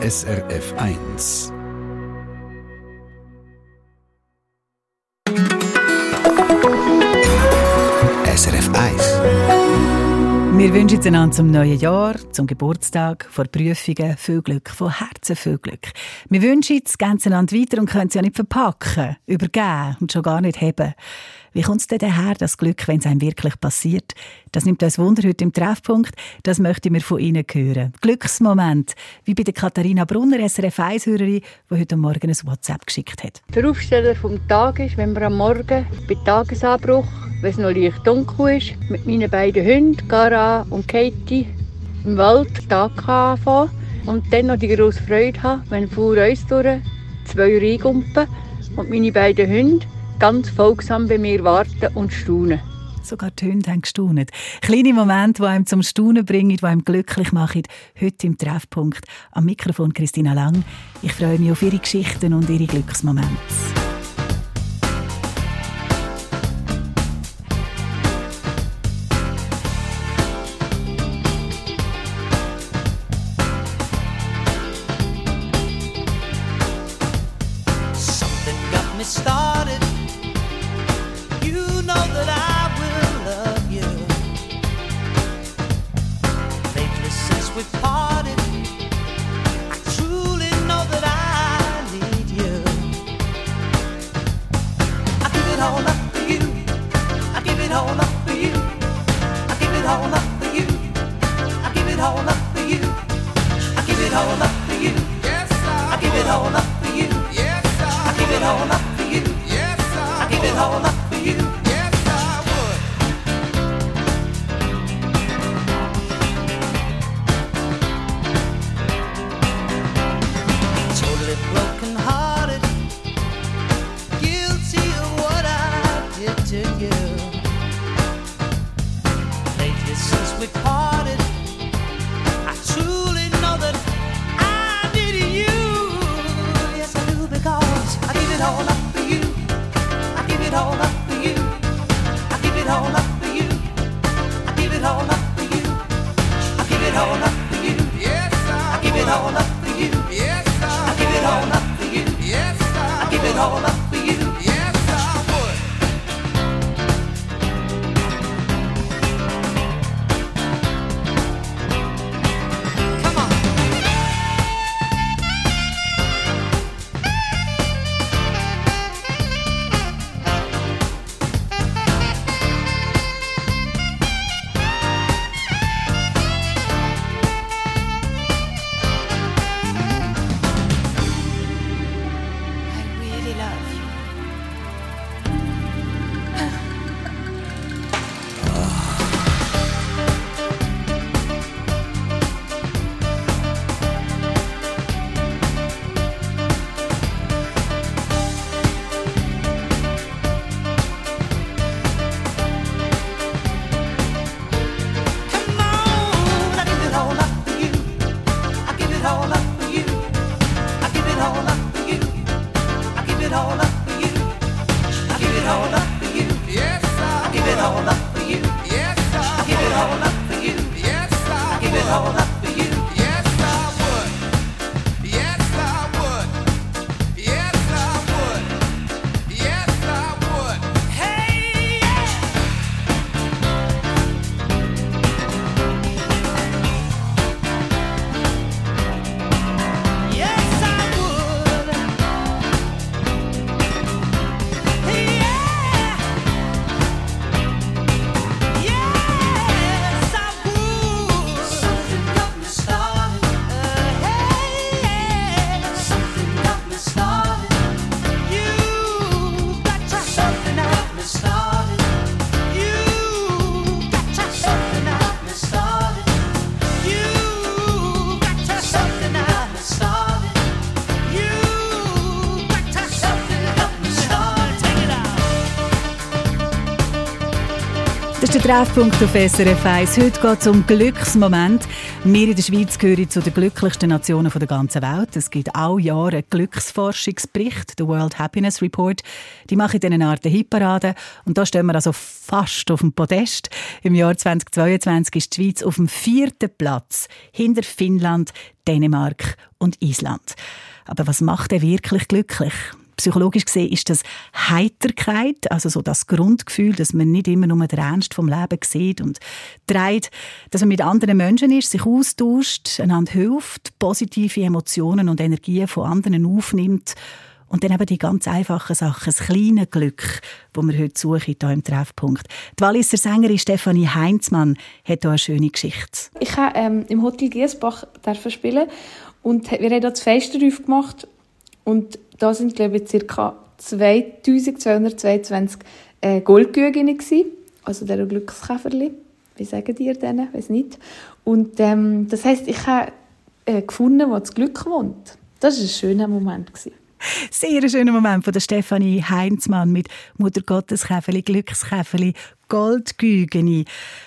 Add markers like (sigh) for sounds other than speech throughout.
SRF 1. Wir wünschen einander zum neuen Jahr, zum Geburtstag, vor Prüfungen viel Glück, von Herzen viel Glück. Wir wünschen das Ganze einander weiter und können es ja nicht verpacken, übergeben und schon gar nicht haben. Wie kommt es denn daher, das Glück, wenn es einem wirklich passiert? Das nimmt uns Wunder heute im Treffpunkt. Das möchten wir von Ihnen hören. Glücksmoment, wie bei der Katharina Brunner, SRF 1-Hörerin, die heute Morgen ein WhatsApp geschickt hat. Der Aufsteller vom Tag ist, wenn wir am Morgen bei Tagesanbruch, wenn es noch leicht dunkel ist, mit meinen beiden Hunden, Gara und Katie, im Wald Tag anfangen und dann noch die grosse Freude haben, wenn vor uns durch zwei Reingumpen und meine beiden Hunde ganz folgsam bei mir warten und staunen. Sogar die Hunde haben gestaunet. Kleine Momente, die einem zum Staunen bringen, die einem glücklich machen. Heute im Treffpunkt. Am Mikrofon Christina Lang. Ich freue mich auf Ihre Geschichten und Ihre Glücksmomente. 别回头。it all up. Treffpunkt auf SRF 1. Heute geht es um Glücksmoment. Wir in der Schweiz gehören zu den glücklichsten Nationen der ganzen Welt. Es gibt auch Jahre einen Glücksforschungsbericht, der World Happiness Report. Die machen in einer Art Hitparade. Und da stehen wir also fast auf dem Podest. Im Jahr 2022 ist die Schweiz auf dem vierten Platz, hinter Finnland, Dänemark und Island. Aber was macht er wirklich glücklich? Psychologisch gesehen ist das Heiterkeit, also so das Grundgefühl, dass man nicht immer nur den Ernst vom Leben sieht und trägt, dass man mit anderen Menschen ist, sich austauscht, einander hilft, positive Emotionen und Energien von anderen aufnimmt und dann eben die ganz einfachen Sachen, das kleine Glück, das wir heute suchen hier im Treffpunkt. Die Walliser Sängerin Stefanie Heinzmann hat hier eine schöne Geschichte. Ich habe ähm, im Hotel Giesbach spielen und wir haben das Fenster aufgemacht und da sind, glaube ich, ca. 2222 äh, Goldgügene also der Glückskäferli. Wie sagen die denen? Weiß nicht. Und ähm, das heißt, ich habe äh, gefunden, wo das Glück wohnt. Das war ein schöner Moment. Gewesen. Sehr schöner Moment von der Stefanie Heinzmann mit Mutter Gotteskäferli, Glückskäferli, Goldgügeni.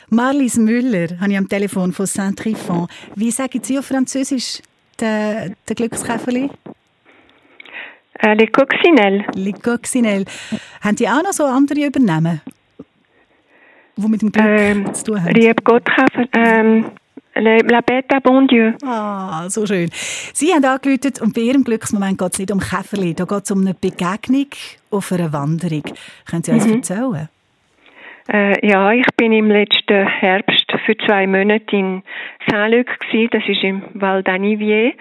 Marlies Müller habe ich am Telefon von Saint-Trifon. Wie sagen Sie auf Französisch den, den Glückskäferli? Äh, Les Coccinelles. Les Coccinelles. Haben die auch noch so andere Übernehmen, die mit dem Glück ähm, zu tun haben? Lieb Gott, ähm, La à Bon Dieu. Ah, so schön. Sie haben angerufen und bei Ihrem Glücksmoment geht es nicht um Käferli, da geht es um eine Begegnung auf einer Wanderung. Können Sie uns mhm. erzählen? Äh, ja, ich bin im letzten Herbst für zwei Monate in Saint-Luc Das ist im Val d'Anivier.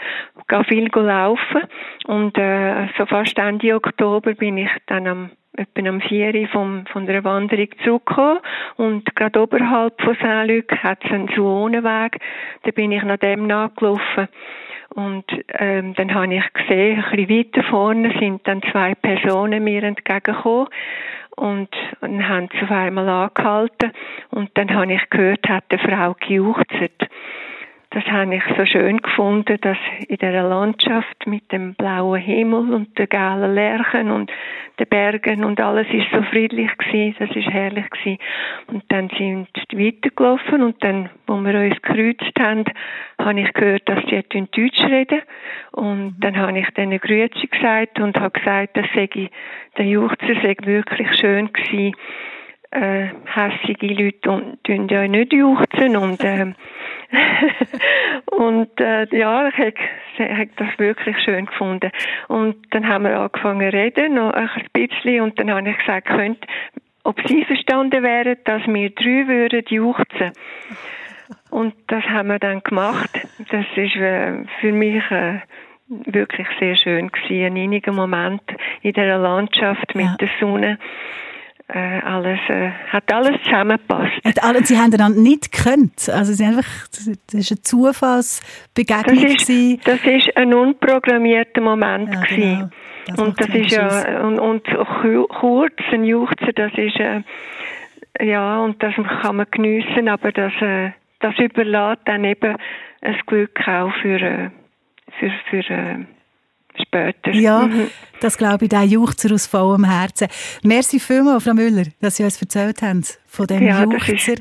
Gehe viel laufen und äh, so fast Ende Oktober bin ich dann am etwa am 4 vom, von der Wanderung zurückgekommen und gerade oberhalb von Saint-Luc hat es einen Suonenweg. Da bin ich nach dem nachgelaufen. Und ähm, dann habe ich gesehen, ein bisschen weiter vorne sind dann zwei Personen mir entgegengekommen und, und haben einmal angehalten und dann habe ich gehört, hat die Frau gejuchzt. Das habe ich so schön gefunden, dass in der Landschaft mit dem blauen Himmel und den gelben Lerchen und den Bergen und alles ist so friedlich gewesen, das ist herrlich gewesen. Und dann sind wir weitergelaufen und dann, wo wir uns gekreuzt haben, habe ich gehört, dass sie Deutsch reden. Und dann habe ich denen Grüezi gesagt und habe gesagt, dass der Juchzer sei wirklich schön gewesen äh, hässige Leute tun ja nicht juchzen und äh, (laughs) und äh, ja, ich habe das wirklich schön gefunden. Und dann haben wir angefangen zu reden, noch ein bisschen, und dann habe ich gesagt, könnt, ob Sie verstanden wären, dass wir drei würden juchzen. Und das haben wir dann gemacht. Das ist äh, für mich äh, wirklich sehr schön gewesen, ein einiger Moment in der Landschaft mit ja. der Sonne äh, alles, äh, hat alles zusammengepasst. Hat alle, sie haben einander nicht gekannt. Also sie einfach, das ist eine Zufallsbegegnung. Das ist, das ist ein unprogrammierter Moment ja, genau. Das und das ist ja und, und kurz ein Juchzen, das ist äh, ja und das kann man geniessen, aber das äh, das überlässt dann eben ein Glück auch für äh, für für äh, später. Ja, mhm. das glaube ich, der Juchzer aus vollem Herzen. Merci vielmals, Frau Müller, dass Sie uns erzählt haben von dem ja, Juchzer.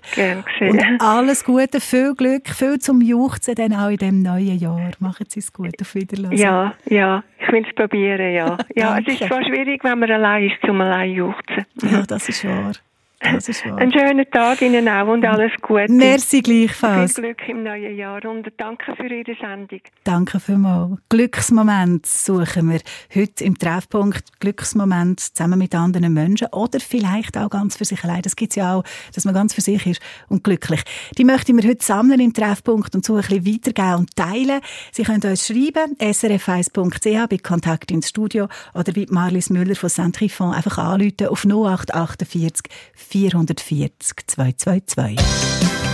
Und alles Gute, viel Glück, viel zum Juchzen dann auch in diesem neuen Jahr. Machen Sie es gut, auf Wiedersehen. Ja, ja, ich will es probieren, ja. (laughs) ja es ist zwar schwierig, wenn man allein ist, zum allein juchzen. Ja, das ist wahr. Das ist wahr. Einen schönen Tag Ihnen auch und alles Gute. Merci gleichfalls. Viel Glück im neuen Jahr und danke für Ihre Sendung. Danke vielmals. Glücksmoment suchen wir heute im Treffpunkt. Glücksmoment zusammen mit anderen Menschen oder vielleicht auch ganz für sich allein. Das gibt es ja auch, dass man ganz für sich ist und glücklich. Die möchten wir heute sammeln im Treffpunkt und so ein bisschen weitergeben und teilen. Sie können uns schreiben, srf1.ch bei Kontakt ins Studio oder wie Marlies Müller von Saint-Trifon einfach anrufen auf 0848 440 222.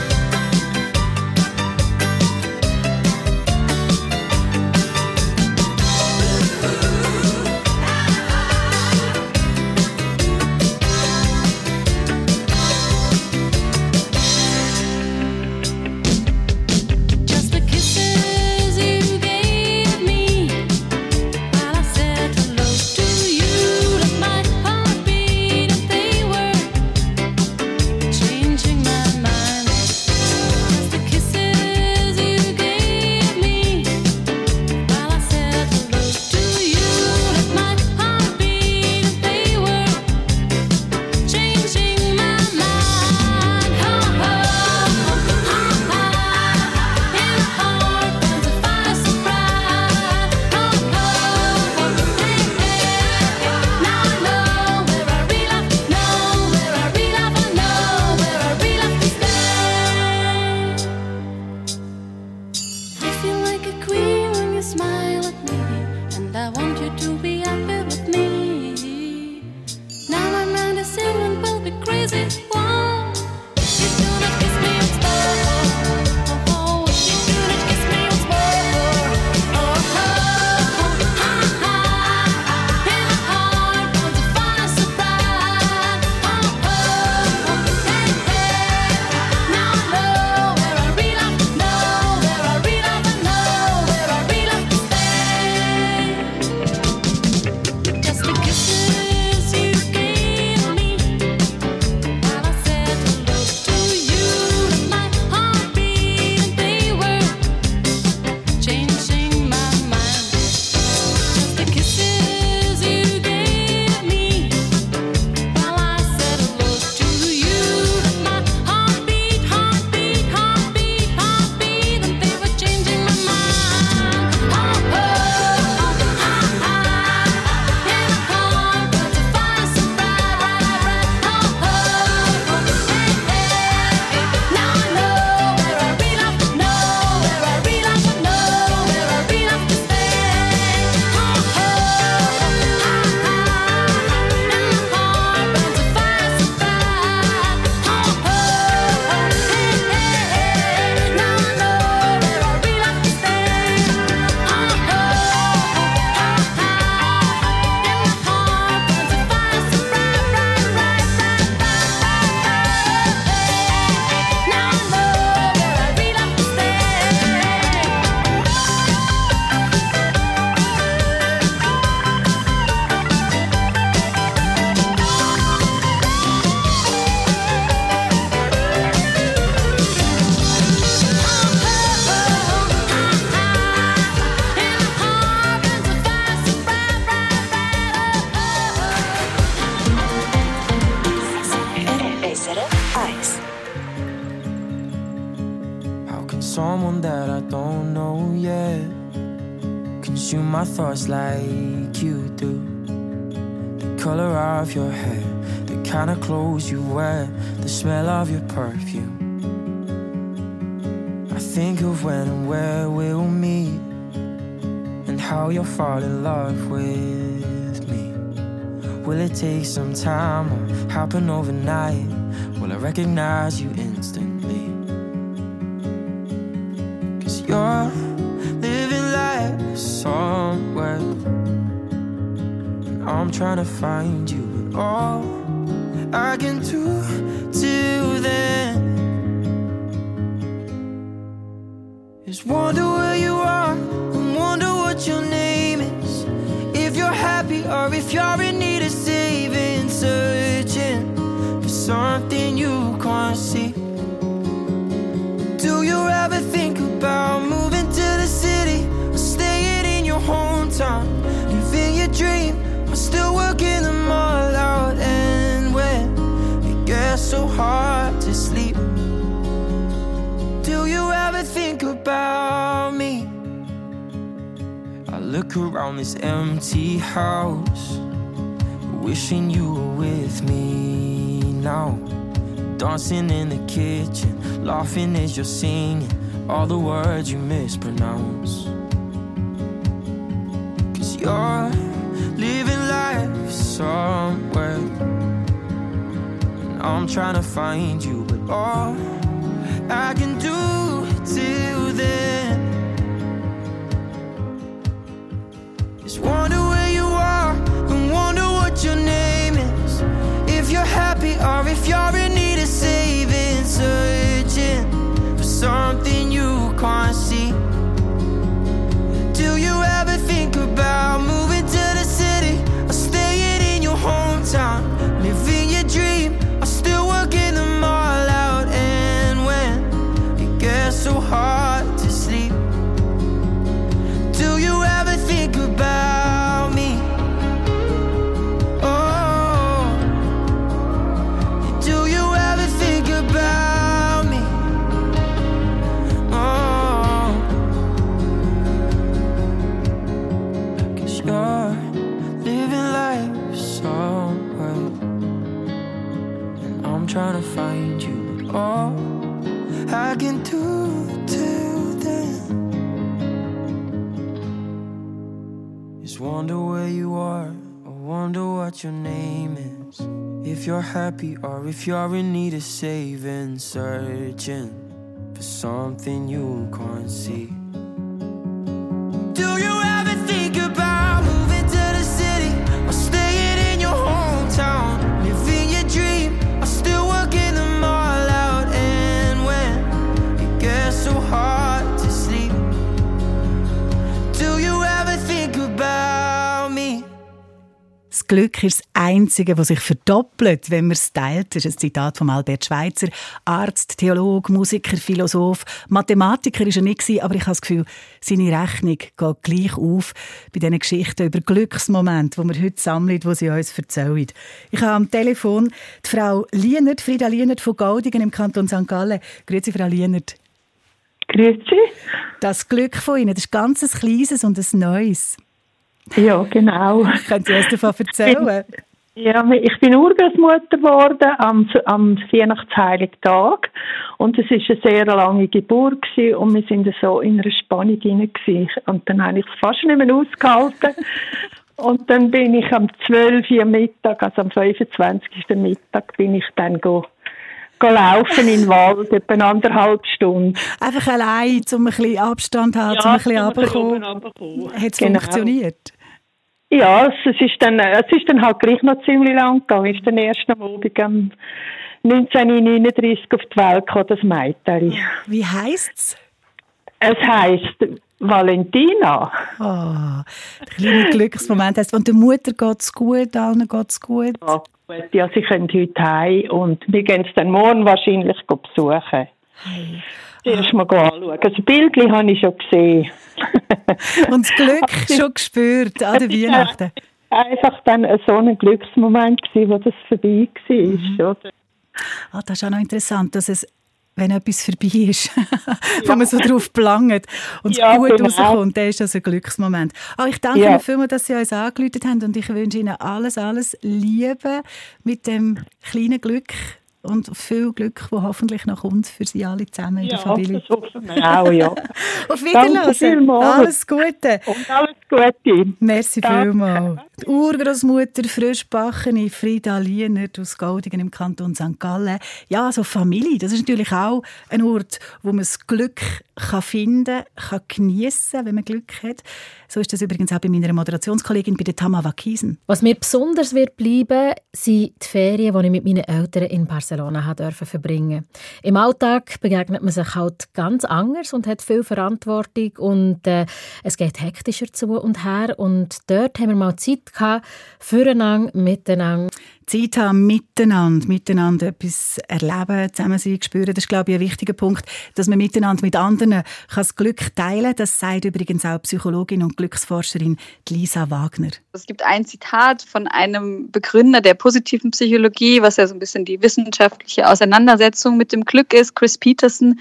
Shoot my thoughts like you do. The color of your hair, the kind of clothes you wear, the smell of your perfume. I think of when and where we'll meet, and how you'll fall in love with me. Will it take some time or happen overnight? Will I recognize you? trying to find you. But all I can do till then is wonder where you are and wonder what your name is. If you're happy or if you're in need of saving, searching for something you can't see. Do you ever think about? around this empty house, wishing you were with me now. Dancing in the kitchen, laughing as you're singing all the words you mispronounce. Cause you're living life somewhere, and I'm trying to find you, but all I can do till then. If you're happy or if you're in need of saving, searching for something you can't see. Do you Das Glück ist das Einzige, was sich verdoppelt, wenn man es teilt. Das ist ein Zitat von Albert Schweitzer. Arzt, Theologe, Musiker, Philosoph, Mathematiker ist er nicht gewesen, aber ich habe das Gefühl, seine Rechnung geht gleich auf bei diesen Geschichten über Glücksmomente, die wir heute sammeln, die sie uns erzählen. Ich habe am Telefon die Frau Lienert, Frieda Lienert von Gaudingen im Kanton St. Gallen. Grüezi, Frau Lienert. Grüezi. Das Glück von Ihnen, das ist ganz ein kleines und ein neues. Ja, genau. (laughs) Können Sie uns davon erzählen? Ja, ich bin Urgroßmutter geworden am, am Weihnachtsheiligtag und es ist eine sehr lange Geburt gewesen und wir sind so in einer Spannung hinein gewesen. und dann habe ich es fast nicht mehr ausgehalten (laughs) und dann bin ich am 12. Uhr Mittag, also am 25. Mittag, bin ich dann go, laufen in den Wald, (laughs) etwa anderthalb Stunden. Einfach allein, um ein bisschen Abstand zu haben, um ein bisschen runterzukommen. Hat es Genau. funktioniert? Ja, es, es ist dann, es ist dann halt gleich noch ziemlich lang gegangen. Ich bin erst am Abend am 1939 auf die Welt gekommen, das Mädchen. Wie heisst Es heisst Valentina. Oh, der kleine Glücksmoment heisst, und der Mutter geht es gut, allen geht es gut. Ja, gut, ja, sie können heute heim und wir gehen es dann morgen wahrscheinlich besuchen. Erst mal anschauen. Also Bildchen habe ich schon gesehen. (laughs) Und das Glück (laughs) schon gespürt an der Weihnachten. Einfach dann so ein Glücksmoment gewesen, wo das vorbei war. oder? Ah, das ist auch noch interessant, dass es, wenn etwas vorbei ist, (laughs) wo man so drauf belangt und es Ja, gut genau. rauskommt, dann ist das ein Glücksmoment. Ah, ich danke Ja. Ihnen vielmals, dass Sie uns angerufen haben und ich wünsche Ihnen alles, alles Liebe mit dem kleinen Glück und viel Glück, das hoffentlich noch kommt für Sie alle zusammen in der Familie. das hoffen wir auch, ja. (laughs) Auf Wiederhören. vielmals. Alles Gute. Und alles Gute. Merci Danke. vielmals. Die Urgroßmutter frischbackene Frieda Lienert aus Gaudingen im Kanton St. Gallen. Ja, so Familie, das ist natürlich auch ein Ort, wo man das Glück kann finden kann, geniessen wenn man Glück hat. So ist das übrigens auch bei meiner Moderationskollegin, bei der Tama Wakisen. Was mir besonders wird bleiben, sind die Ferien, die ich mit meinen Eltern in Barcelona dürfen verbringen. Im Alltag begegnet man sich halt ganz anders und hat viel Verantwortung und äh, es geht hektischer zu und her und dort haben wir mal Zeit gehabt, füreinander, miteinander. Zeit haben miteinander, miteinander etwas erleben, zusammen sein, spüren. Das ist, glaube ich, ein wichtiger Punkt, dass man miteinander mit anderen kann das Glück teilen kann. Das sagt übrigens auch Psychologin und Glücksforscherin Lisa Wagner. Es gibt ein Zitat von einem Begründer der positiven Psychologie, was ja so ein bisschen die wissenschaftliche Auseinandersetzung mit dem Glück ist, Chris Peterson.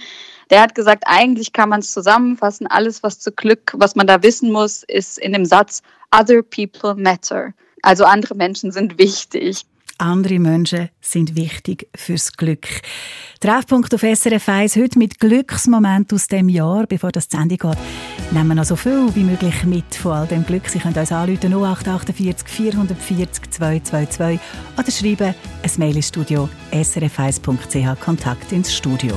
Der hat gesagt, eigentlich kann man es zusammenfassen, alles, was zu Glück, was man da wissen muss, ist in dem Satz, other people matter. Also andere Menschen sind wichtig. Andere Menschen sind wichtig fürs Glück. Treffpunkt auf SRF 1 heute mit Glücksmomenten aus dem Jahr. Bevor das zu Ende geht, nehmen wir noch so viel wie möglich mit von all dem Glück. Sie können uns anrufen 0848 440 222 oder schreiben ein Mail ins Studio srf1.ch Kontakt ins Studio.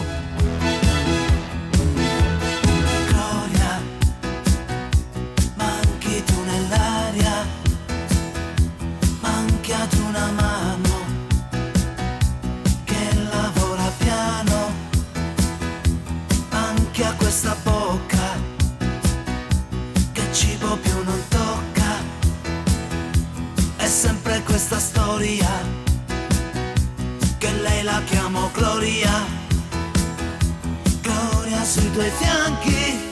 Questa storia che lei la chiamo Gloria. Gloria sui tuoi fianchi.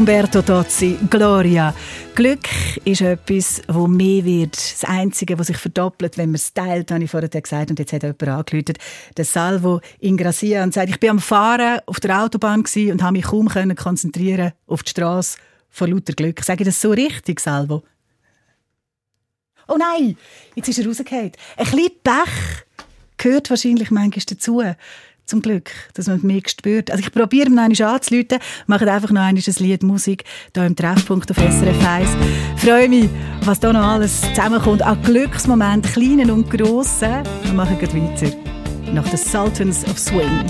Umberto Tozzi, Gloria. Glück ist etwas, wo mehr wird. Das Einzige, was sich verdoppelt, wenn man es teilt, habe ich vorher gesagt. Und jetzt hat jemand angerufen, der Salvo in Gracia, und sagt, ich bin am Fahren auf der Autobahn und habe mich kaum können konzentrieren auf die Straße vor lauter Glück. Sage ich das so richtig, Salvo? Oh nein, jetzt ist er rausgefallen. Ein bisschen Pech gehört wahrscheinlich manchmal dazu. Zum Glück, dass man mich spürt. Also ich probiere noch einmal anzuleiten, mache einfach noch einmal ein Lied Musik hier im Treffpunkt auf SRF 1. Freue mich, was da noch alles zusammenkommt an Glücksmomenten, kleinen und grossen. Wir machen gleich weiter. Nach den Sultans of Swing.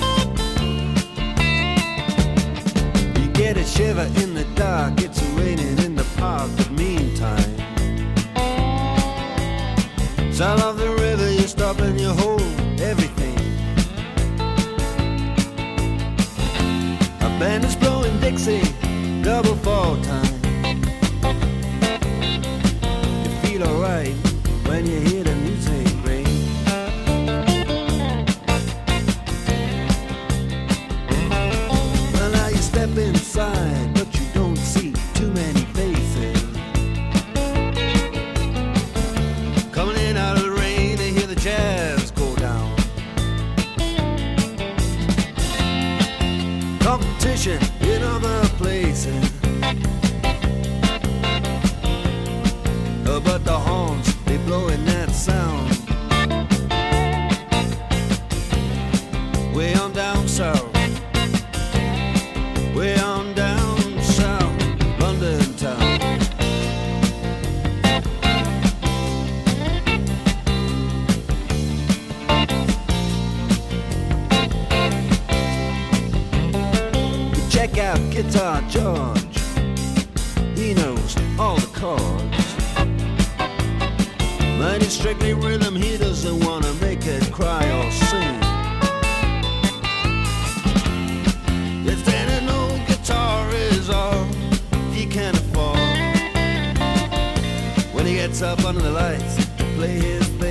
You get a shiver in the dark, it's raining in the park, but meantime. Sound of the river, you stop and you hold band is blowing Dixie, double fall time. You feel alright when you the horns, they blowing that sound. Way on down south. Way on down south, London town. Check out Guitar George. He knows all the chords. But it's strictly rhythm, he doesn't wanna make it cry or sing. Yes, then an old guitar is all he can afford. When he gets up under the lights play his thing.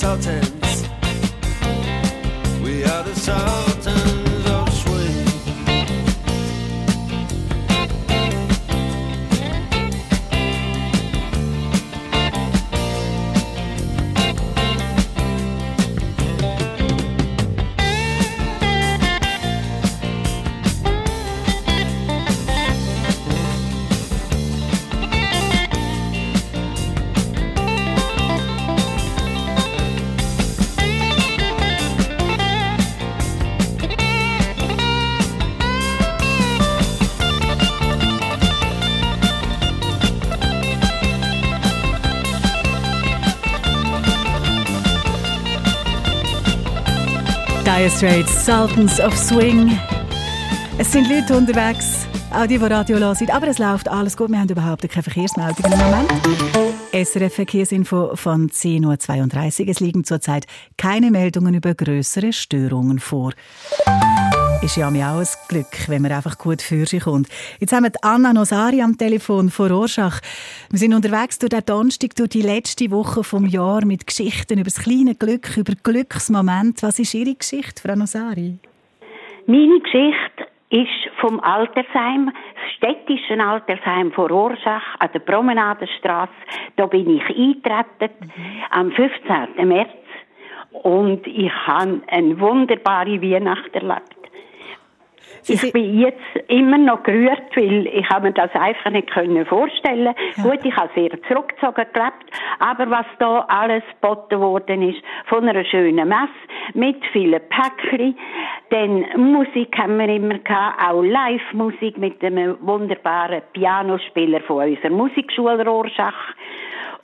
The Dire Straits, Sultans of Swing. Es sind Leute unterwegs, auch die, die Radio hören, aber es läuft alles gut. Wir haben überhaupt keine Verkehrsmeldungen im Moment. SRF Verkehrsinfo von 10.32 Uhr. Es liegen zurzeit keine Meldungen über größere Störungen vor. Ist ja mir auch ein Glück, wenn man einfach gut für sich kommt. Jetzt haben wir Anna Nosari am Telefon von Rorschach. Wir sind unterwegs durch den Donnerstag, durch die letzte Woche vom Jahr mit Geschichten über das kleine Glück, über Glücksmoment. Was ist Ihre Geschichte, Frau Nosari? Meine Geschichte ist vom Altersheim, das städtische Altersheim von Rorschach an der Promenadenstraße. Da bin ich eingetreten am 15. März und ich habe eine wunderbare Weihnacht erlebt. Ich bin jetzt immer noch gerührt, weil ich habe mir das einfach nicht können vorstellen. Gut, ich habe sehr zurückgezogen gelebt, aber was da alles geboten worden ist, von einer schönen Messe mit vielen Päckchen, dann Musik haben wir immer gehabt, auch Live-Musik mit einem wunderbaren Pianospieler von unserer Musikschule Rorschach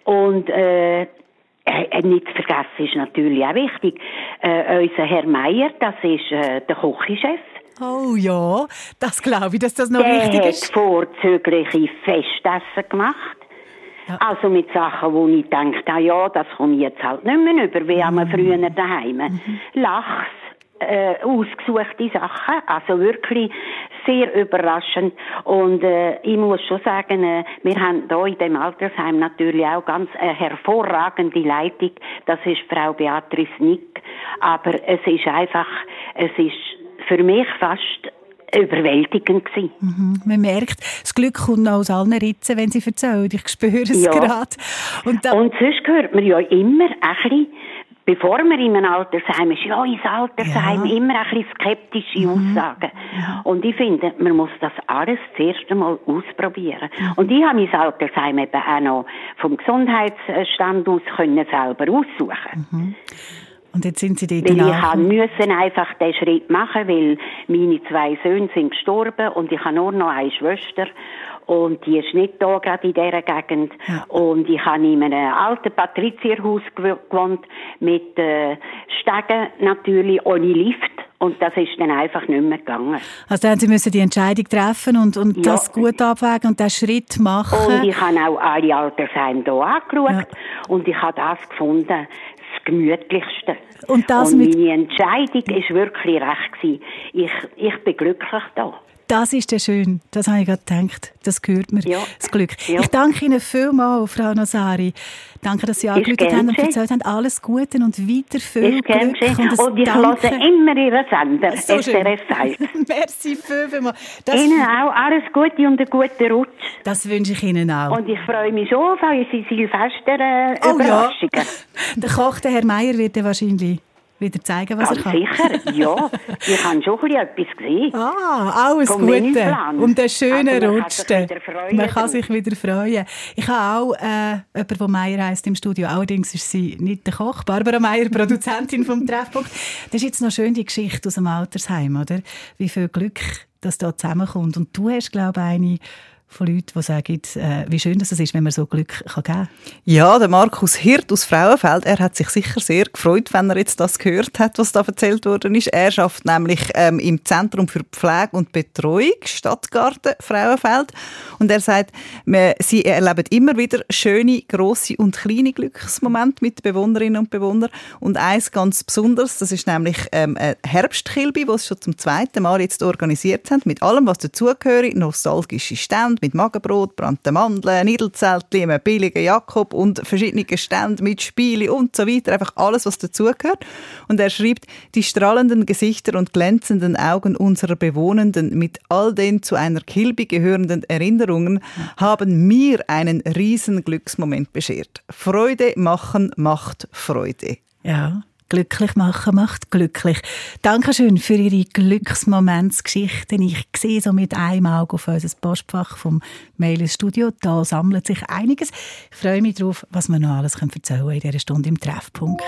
und äh, äh, nicht zu vergessen ist natürlich auch wichtig, äh, unser Herr Meier, das ist äh, der Kochchef. Oh ja, das glaube ich, dass das noch der wichtig hat ist. vorzügliche Festessen gemacht. Also mit Sachen, wo ich denke, ah ja, das komme ich jetzt halt nicht mehr über, wie wir früher daheim. Lachs, äh, ausgesuchte Sachen, also wirklich sehr überraschend. Und äh, ich muss schon sagen, äh, wir haben hier in dem Altersheim natürlich auch ganz eine hervorragende Leitung. Das ist Frau Beatrice Nick. Aber es ist einfach, es ist für mich fast überwältigend gewesen. Mhm. Man merkt, das Glück kommt aus allen Ritzen, wenn sie erzählen. Ich spüre es Ja. gerade. Und, Und sonst hört man ja immer ein bisschen, bevor man in einem Altersheim ist, ja, ins Altersheim, immer ein bisschen skeptische Aussagen. Und ich finde, man muss das alles das erste Mal ausprobieren. Und ich habe mein Altersheim eben auch noch vom Gesundheitsstand aus können selber aussuchen. Und jetzt sind sie dort Weil ich habe müssen einfach den Schritt machen, weil meine zwei Söhne sind gestorben und ich habe nur noch eine Schwester. Und die ist nicht da gerade in dieser Gegend. Und ich habe in einem alten Patrizierhaus gew- gewohnt mit äh, Stegen natürlich ohne Lift. Und das ist dann einfach nicht mehr gegangen. Also dann sie müssen die Entscheidung treffen und, und Ja. das gut abwägen und den Schritt machen. Und ich habe auch alle Altersheime hier angeschaut. Und ich habe das gefunden, Gemütlichste. Und das und meine Entscheidung ist wirklich recht gewesen. Ich, ich bin glücklich da. Das ist ja schön. Das habe ich gerade gedacht. Das gehört mir. Ja. Das Glück. Ja. Ich danke Ihnen vielmals, Frau Nasari. Danke, dass Sie angerufen haben und erzählt haben. Alles Gute und weiter viel Ist gern Glück. ein Und ich Danke. höre immer Ihren Sender, So. SRF 1. (laughs) Merci viel, vielmals. Das, Ihnen auch alles Gute und einen guten Rutsch. das wünsche ich Ihnen auch. Und ich freue mich schon auf unsere Silvester-Überraschungen. Oh ja. (laughs) Der Koch, der Herr Meier, wird wahrscheinlich wieder zeigen, was Ganz er kann. sicher, ja. (laughs) Ich habe schon etwas gesehen. Ah, alles Vom Gute. Und einen schönen Also man kann Rutsch. sich wieder freuen Man kann sich wieder freuen. Ich habe auch äh, jemanden, der Meier heisst im Studio. Allerdings ist sie nicht der Koch. Barbara Meier, (laughs) Produzentin vom Treffpunkt. Das ist jetzt noch schön die Geschichte aus dem Altersheim, oder? Wie viel Glück das da zusammenkommt. Und du hast, glaube ich, eine von Leuten, die sagen, äh, wie schön das ist, wenn man so Glück geben kann. Ja, der Markus Hirt aus Frauenfeld, er hat sich sicher sehr gefreut, wenn er jetzt das gehört hat, was da erzählt worden ist. Er schafft nämlich ähm, im Zentrum für Pflege und Betreuung, Stadtgarten Frauenfeld. Und er sagt, wir, sie erleben immer wieder schöne, grosse und kleine Glücksmomente mit Bewohnerinnen und Bewohnern. Und eins ganz besonders, das ist nämlich ähm, eine Herbstkilbe, die sie schon zum zweiten Mal jetzt organisiert haben, mit allem, was dazugehört, nostalgische Stände, mit Magenbrot, brannten Mandeln, Niedelzeltli, einem billigen Jakob und verschiedene Ständen mit Spiele und so weiter. Einfach alles, was dazugehört. Und er schreibt, die strahlenden Gesichter und glänzenden Augen unserer Bewohnenden mit all den zu einer Kilby gehörenden Erinnerungen haben mir einen riesen Glücksmoment beschert. Freude machen macht Freude. Ja, glücklich machen macht glücklich. Dankeschön für Ihre Glücksmomentsgeschichten. Ich sehe so mit einem Auge auf unser Postfach vom Mail Studio. Da sammelt sich einiges. Ich freue mich darauf, was wir noch alles erzählen können in dieser Stunde im Treffpunkt.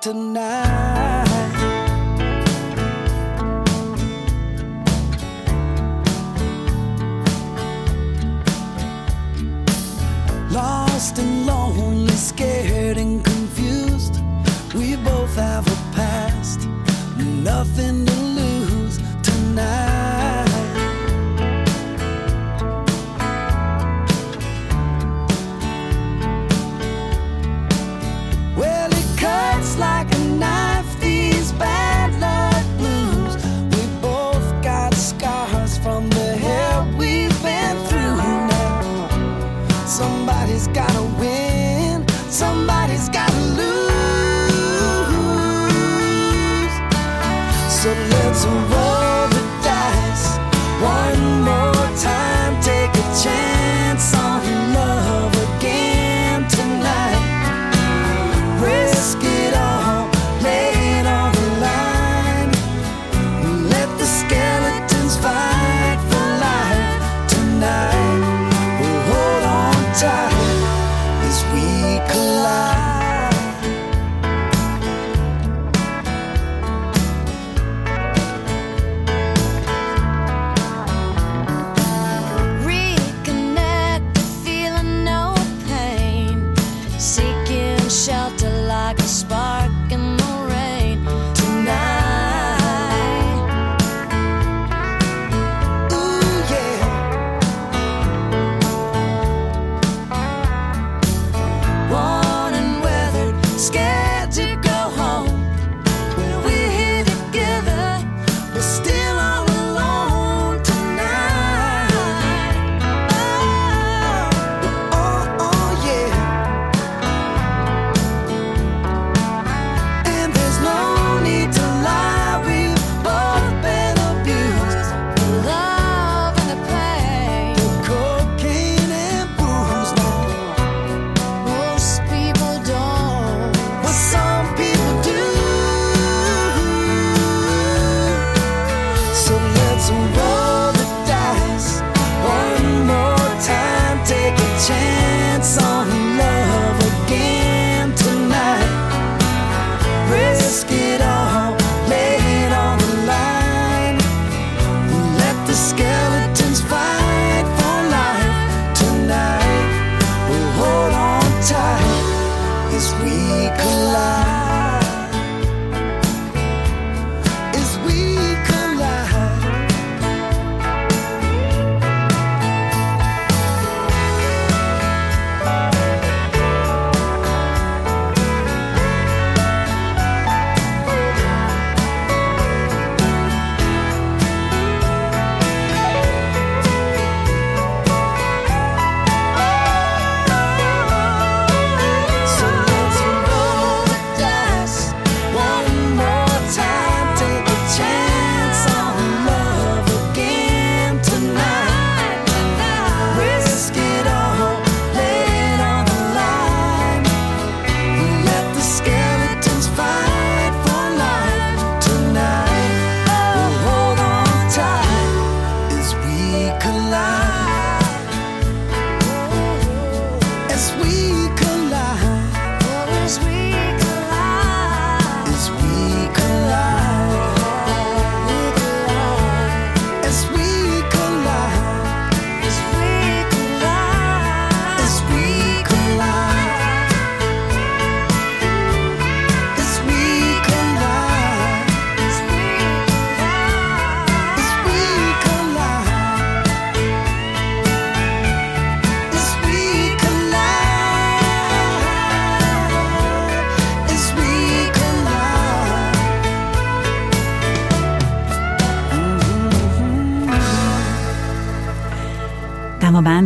Tonight.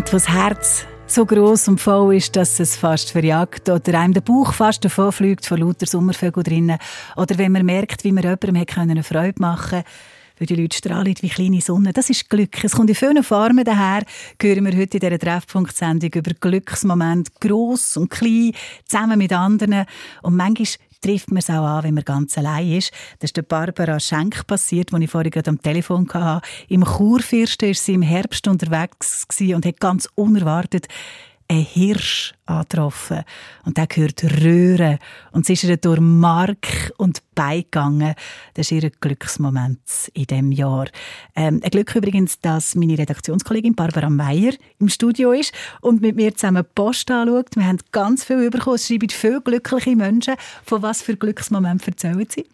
Moment, wo das Herz so groß und voll ist, dass es fast verjagt oder einem der Bauch fast davon fliegt vor lauter Sommervögel drinnen. Oder wenn man merkt, wie man jemandem eine Freude machen konnte, weil die Leute strahlen wie kleine Sonne. Das ist Glück. Es kommt in vielen Formen daher. Hören wir heute in dieser Treffpunkt-Sendung über Glücksmomente, gross und klein, zusammen mit anderen. Und manchmal trifft man es auch an, wenn man ganz allein ist. Das ist der Barbara Schenk passiert, als ich vorhin gerade am Telefon hatte. Im Kurfürsten war sie im Herbst unterwegs und hat ganz unerwartet einen Hirsch angetroffen. Und der gehört Röhren. Und sie ist ihr durch Mark und Bein gegangen. Das ist ihr Glücksmoment in diesem Jahr. Ähm, ein Glück übrigens, dass meine Redaktionskollegin Barbara Meyer im Studio ist und mit mir zusammen Post anschaut. Wir haben ganz viel bekommen. Es schreiben viele glückliche Menschen. Von was für Glücksmomenten erzählen sie?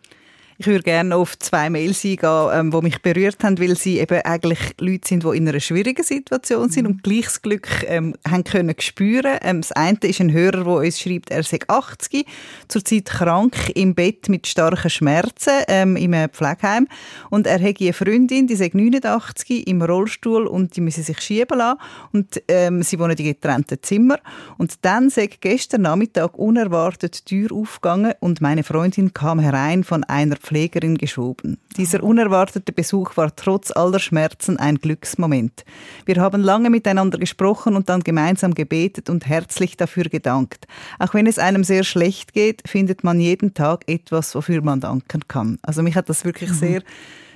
Ich würde gerne auf zwei Mails eingehen, ähm, die mich berührt haben, weil sie eben eigentlich Leute sind, die in einer schwierigen Situation sind und gleiches Glück ähm, haben können spüren. Ähm, das eine ist ein Hörer, der uns schreibt, er sei 80, zurzeit krank im Bett mit starken Schmerzen ähm, im Pflegeheim. Und er hat eine Freundin, die sei 89 im Rollstuhl und die müsse sich schieben lassen. Und ähm, sie wohnen in getrennten Zimmer und dann sei gestern Nachmittag unerwartet die Tür aufgegangen und meine Freundin kam herein von einer Pflegerin geschoben. Dieser unerwartete Besuch war trotz aller Schmerzen ein Glücksmoment. Wir haben lange miteinander gesprochen und dann gemeinsam gebetet und herzlich dafür gedankt. Auch wenn es einem sehr schlecht geht, findet man jeden Tag etwas, wofür man danken kann. Also mich hat das wirklich sehr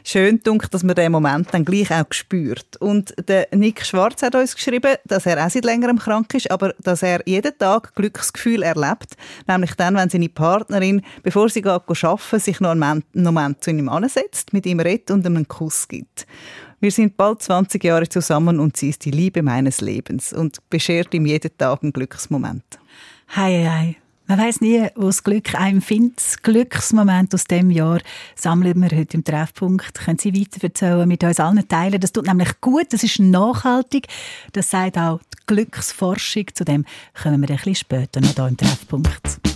schön dunkt, dass man den Moment dann gleich auch spürt. Und der Nick Schwarz hat uns geschrieben, dass er auch seit längerem krank ist, aber dass er jeden Tag Glücksgefühl erlebt, nämlich dann, wenn seine Partnerin, bevor sie geht arbeiten, sich noch einen Moment- zu ihm ansetzt, mit ihm redet und ihm einen Kuss gibt. Wir sind bald 20 Jahre zusammen und sie ist die Liebe meines Lebens und beschert ihm jeden Tag einen Glücksmoment. Hei, hei. Man weiß nie, wo das Glück einem findet. Glücksmoment aus dem Jahr sammeln wir heute im Treffpunkt. Können Sie weiter erzählen, mit uns allen teilen. Das tut nämlich gut, das ist nachhaltig. Das sagt auch die Glücksforschung. Zu dem kommen wir ein bisschen später noch hier im Treffpunkt.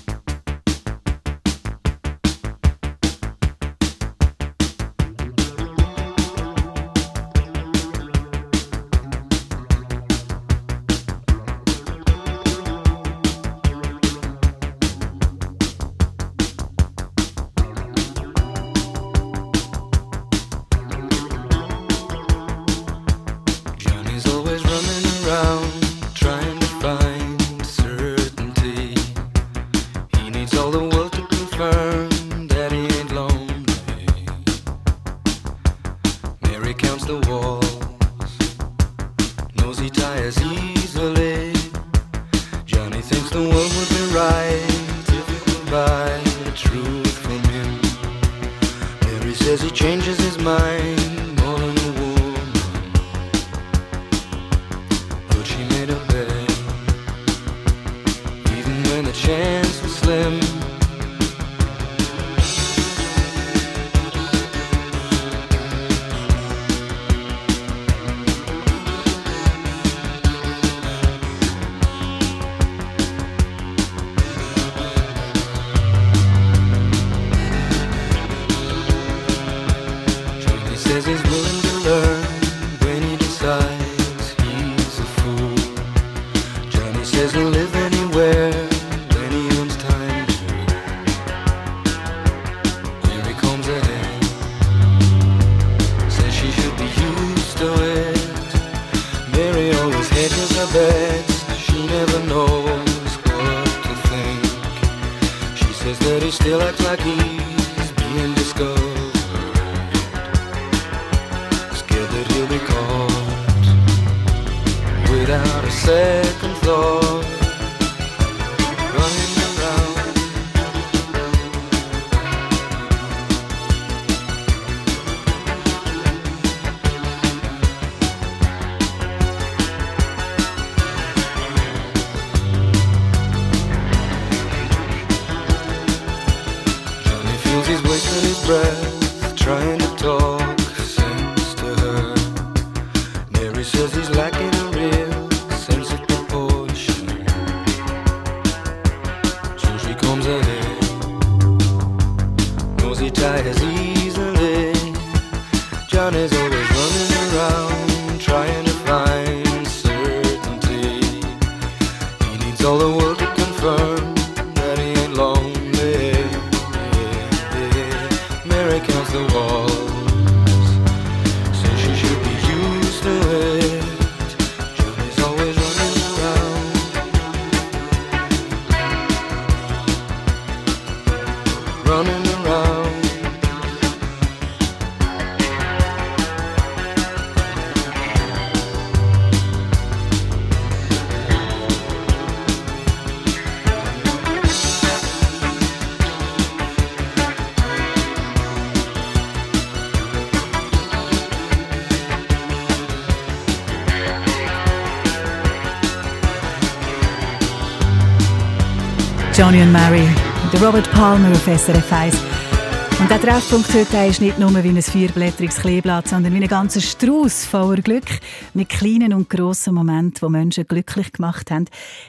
Robert Palmer auf SRF 1. Und der Treffpunkt heute ist nicht nur wie ein vierblättriges Kleeblatt, sondern wie ein ganzer Strauß voller Glück mit kleinen und grossen Momenten, die Menschen glücklich gemacht haben.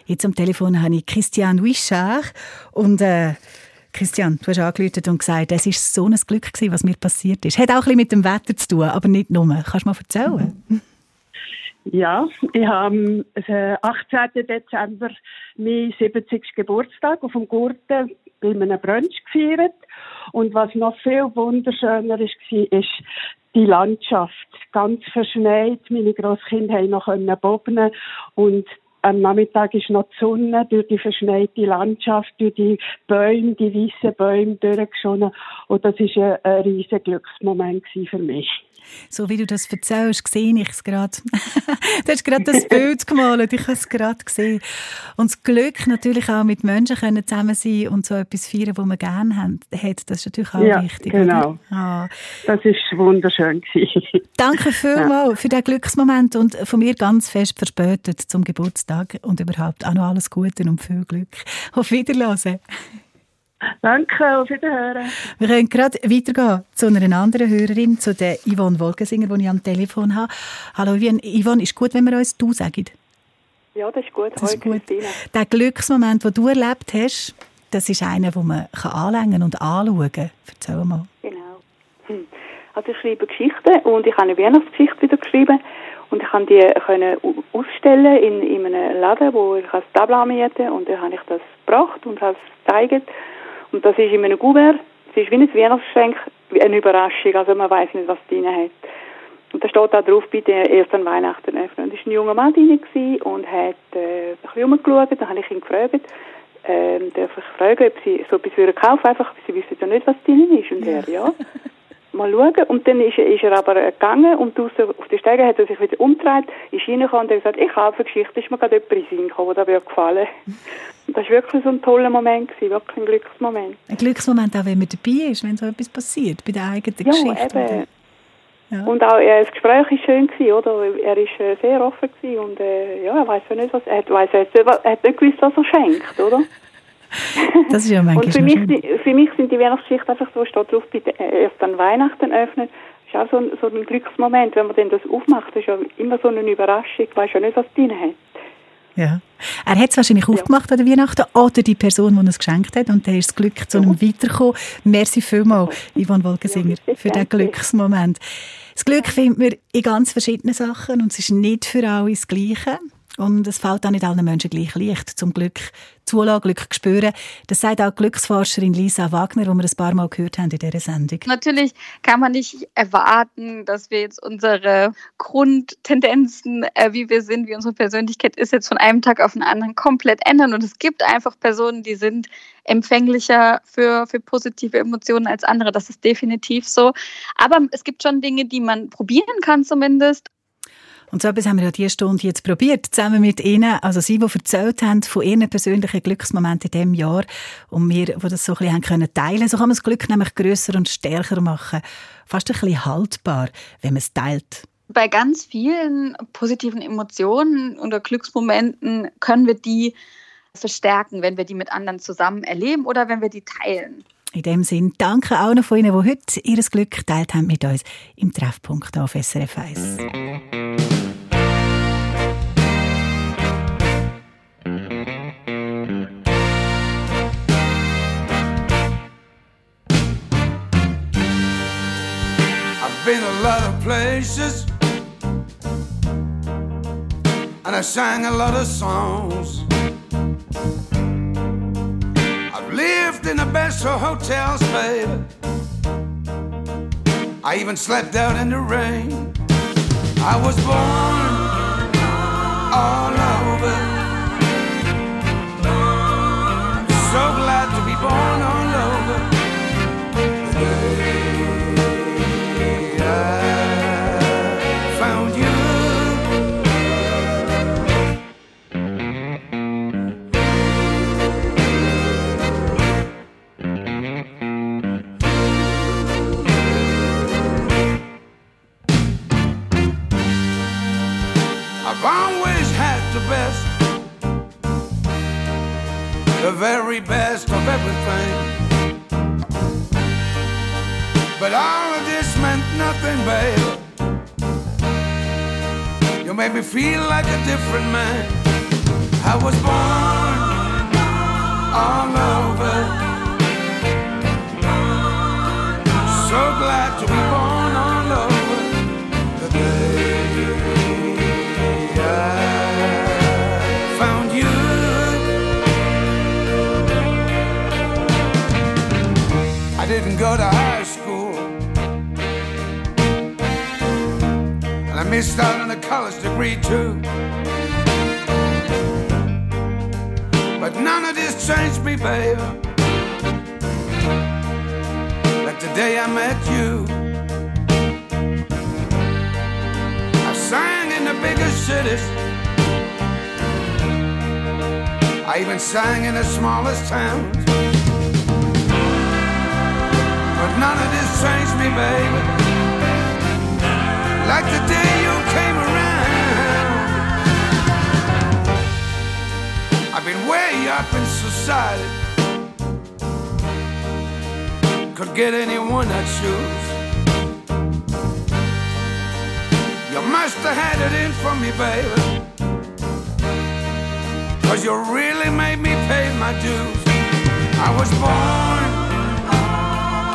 Jetzt am Telefon habe ich Christian Wischach und äh, Christian, du hast angerufen und gesagt, es war so ein Glück, gewesen, was mir passiert ist. Hat auch bisschen mit dem Wetter zu tun, aber nicht nur. Kannst du mal erzählen? Ja, ich habe am äh, 18. Dezember meinen 70. Geburtstag auf dem Gurten bei einem Brunch gefeiert. Und was noch viel wunderschöner ist, war, ist die Landschaft. Ganz verschneit. Meine Grosskinder haben noch bobnen und am Nachmittag ist noch die Sonne durch die verschneite Landschaft, durch die Bäume, die weißen Bäume durchgeschonnen. Und das war ein, ein riesiger Glücksmoment für mich. So wie du das erzählst, sehe ich es gerade. (laughs) du hast gerade das Bild gemalt, ich habe es gerade gesehen. Und das Glück, natürlich auch mit Menschen können zusammen sein und so etwas feiern, das man gerne hat, das ist natürlich auch ja, wichtig. genau. Ah. Das ist wunderschön gewesen. Danke (laughs) vielmals für den Glücksmoment und von mir ganz fest verspätet zum Geburtstag und überhaupt auch noch alles Gute und viel Glück. Auf Wiederhören. Danke, auf Wiederhören. Wir können gerade weitergehen zu einer anderen Hörerin, zu der Yvonne Wolkensinger, die ich am Telefon habe. Hallo Yvonne, Yvonne, ist gut, wenn wir uns «du» sagen? Ja, das ist gut. Das ist gut. Der Glücksmoment, den du erlebt hast, das ist einer, den man kann anlängen und anschauen kann. Erzähl mal. Genau. Hm. Also ich schreibe Geschichten und ich habe eine Weihnachtsgeschichte wieder geschrieben und ich kann die können au- ausstellen in, in einem Laden, wo ich das Tableau miete und dann habe ich das gebracht und habe es gezeigt und das ist in einem Gouverne. Es ist wie ein Weihnachtsgeschenk, eine Überraschung, also man weiß nicht, was drin hat. Und da steht da drauf, bitte erst an Weihnachten öffnen. Und da war ein junger Mann drin und hat äh, ein bisschen rumgeschaut. Dann habe ich ihn gefragt, ähm, darf ich fragen, ob sie so etwas würden kaufen einfach, sie wissen ja nicht, was drin ist. Und er, ja. (laughs) Mal schauen. Und dann ist, er- ist er aber gegangen und draussen auf der Stege hat er sich wieder umgedreht, ist reingekommen und hat gesagt, ich kaufe eine Geschichte, ist mir gerade jemand in den Sinn gekommen, der mir gefallen. (laughs) Und das war wirklich so ein toller Moment, gewesen, wirklich ein Glücksmoment. Ein Glücksmoment auch, wenn man dabei ist, wenn so etwas passiert, bei der eigenen Ja, Geschichte. eben. Und auch äh, das Gespräch war schön, gewesen, oder? Er war äh, sehr offen gewesen und äh, ja, er weiß ja nicht, was er hat, weiss nicht, was- er hat nicht gewusst, was er schenkt, oder? (laughs) (laughs) Das ist ja manchmal und für mich, schön. für mich sind die Weihnachtsgeschichten einfach so, steht drauf, bitte erst an Weihnachten öffnen. Das ist auch so ein, so ein Glücksmoment, wenn man dann das aufmacht, das ist ja immer so eine Überraschung, weiß ja nicht, was drin hat. Ja. Er hat es wahrscheinlich aufgemacht an der Weihnachten oder die Person, die es geschenkt hat und dann ist das Glück zu einem weitergekommen. Merci vielmals, Yvonne Wolkensinger, für den Glücksmoment. Das Glück findet man in ganz verschiedenen Sachen und es ist nicht für alle das Gleiche. Und es fällt auch nicht allen Menschen gleich leicht, zum Glück zulassen, Glück spüren. Das sagt auch Glücksforscherin Lisa Wagner, die wir ein paar Mal gehört haben in dieser Sendung. Natürlich kann man nicht erwarten, dass wir jetzt unsere Grundtendenzen, äh, wie wir sind, wie unsere Persönlichkeit ist, jetzt von einem Tag auf den anderen komplett ändern. Und es gibt einfach Personen, die sind empfänglicher für, für positive Emotionen als andere. Das ist definitiv so. Aber es gibt schon Dinge, die man probieren kann zumindest. Und so etwas haben wir ja diese Stunde jetzt probiert, zusammen mit Ihnen, also Sie, die erzählt haben von Ihren persönlichen Glücksmomenten in diesem Jahr und wir, die das so ein bisschen haben können teilen. So kann man das Glück nämlich grösser und stärker machen. Fast ein bisschen haltbar, wenn man es teilt. Bei ganz vielen positiven Emotionen oder Glücksmomenten können wir die verstärken, wenn wir die mit anderen zusammen erleben oder wenn wir die teilen. In dem Sinn, danke auch noch von Ihnen, die heute Ihr Glück geteilt haben mit uns im Treffpunkt auf SRF 1. Been a lot of places and I sang a lot of songs. I've lived in the best of hotels, baby. I even slept out in the rain. I was born all over. So glad to be born very best of everything. But all of this meant nothing, babe. You made me feel like a different man. I was born all over. So glad to be born missed out on a college degree too. But none of this changed me, baby. Like the day I met you. I sang in the biggest cities. I even sang in the smallest towns. But none of this changed me, baby. Like the day you came around. I've been way up in society. Could get anyone I choose. You must have had it in for me, baby. Cause you really made me pay my dues. I was born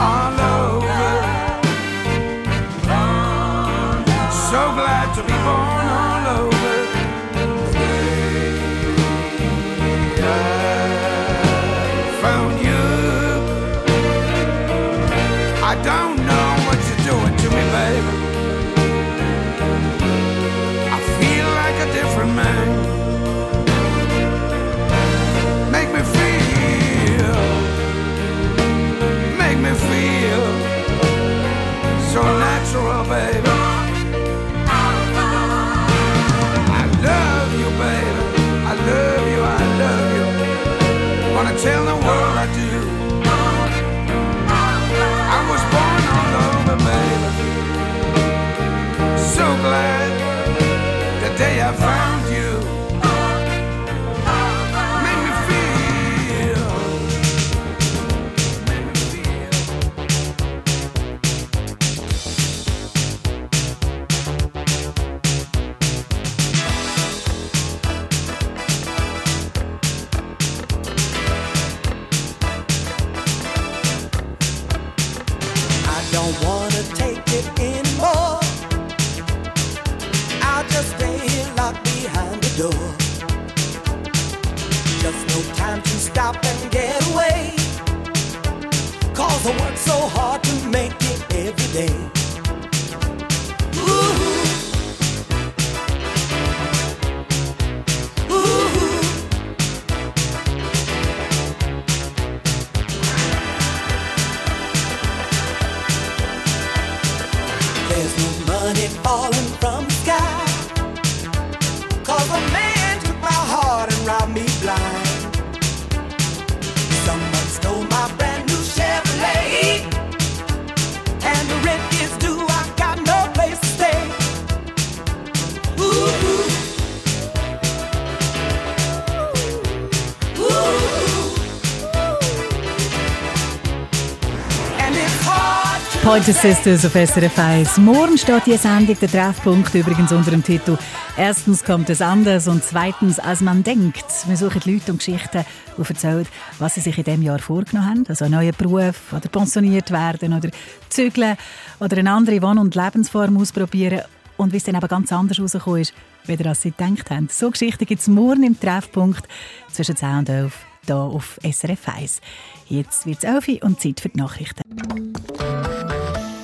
all over. So glad to be born all over. I found you. I don't know what you're doing to me, baby. I feel like a different man. Make me feel, make me feel so natural, baby. So glad the day I found you. Make me feel. I don't wanna take it anymore. Door. Just no time to stop and get away. Cause I work so hard to make it every day. Ooh. Pointer Sisters auf SRF 1. Morgen steht die Sendung, der Treffpunkt, übrigens unter dem Titel «Erstens kommt es anders» und «Zweitens, als man denkt». Wir suchen Leute und Geschichten, die erzählen, was sie sich in diesem Jahr vorgenommen haben. Also einen neuen Beruf oder pensioniert werden oder zügeln oder eine andere Wohn- und Lebensform ausprobieren und wie es dann aber ganz anders rausgekommen ist, weder als sie gedacht haben. So Geschichten gibt es morgen im Treffpunkt zwischen 10 und 11 hier auf SRF 1. Jetzt wird es 11 Uhr und Zeit für die Nachrichten.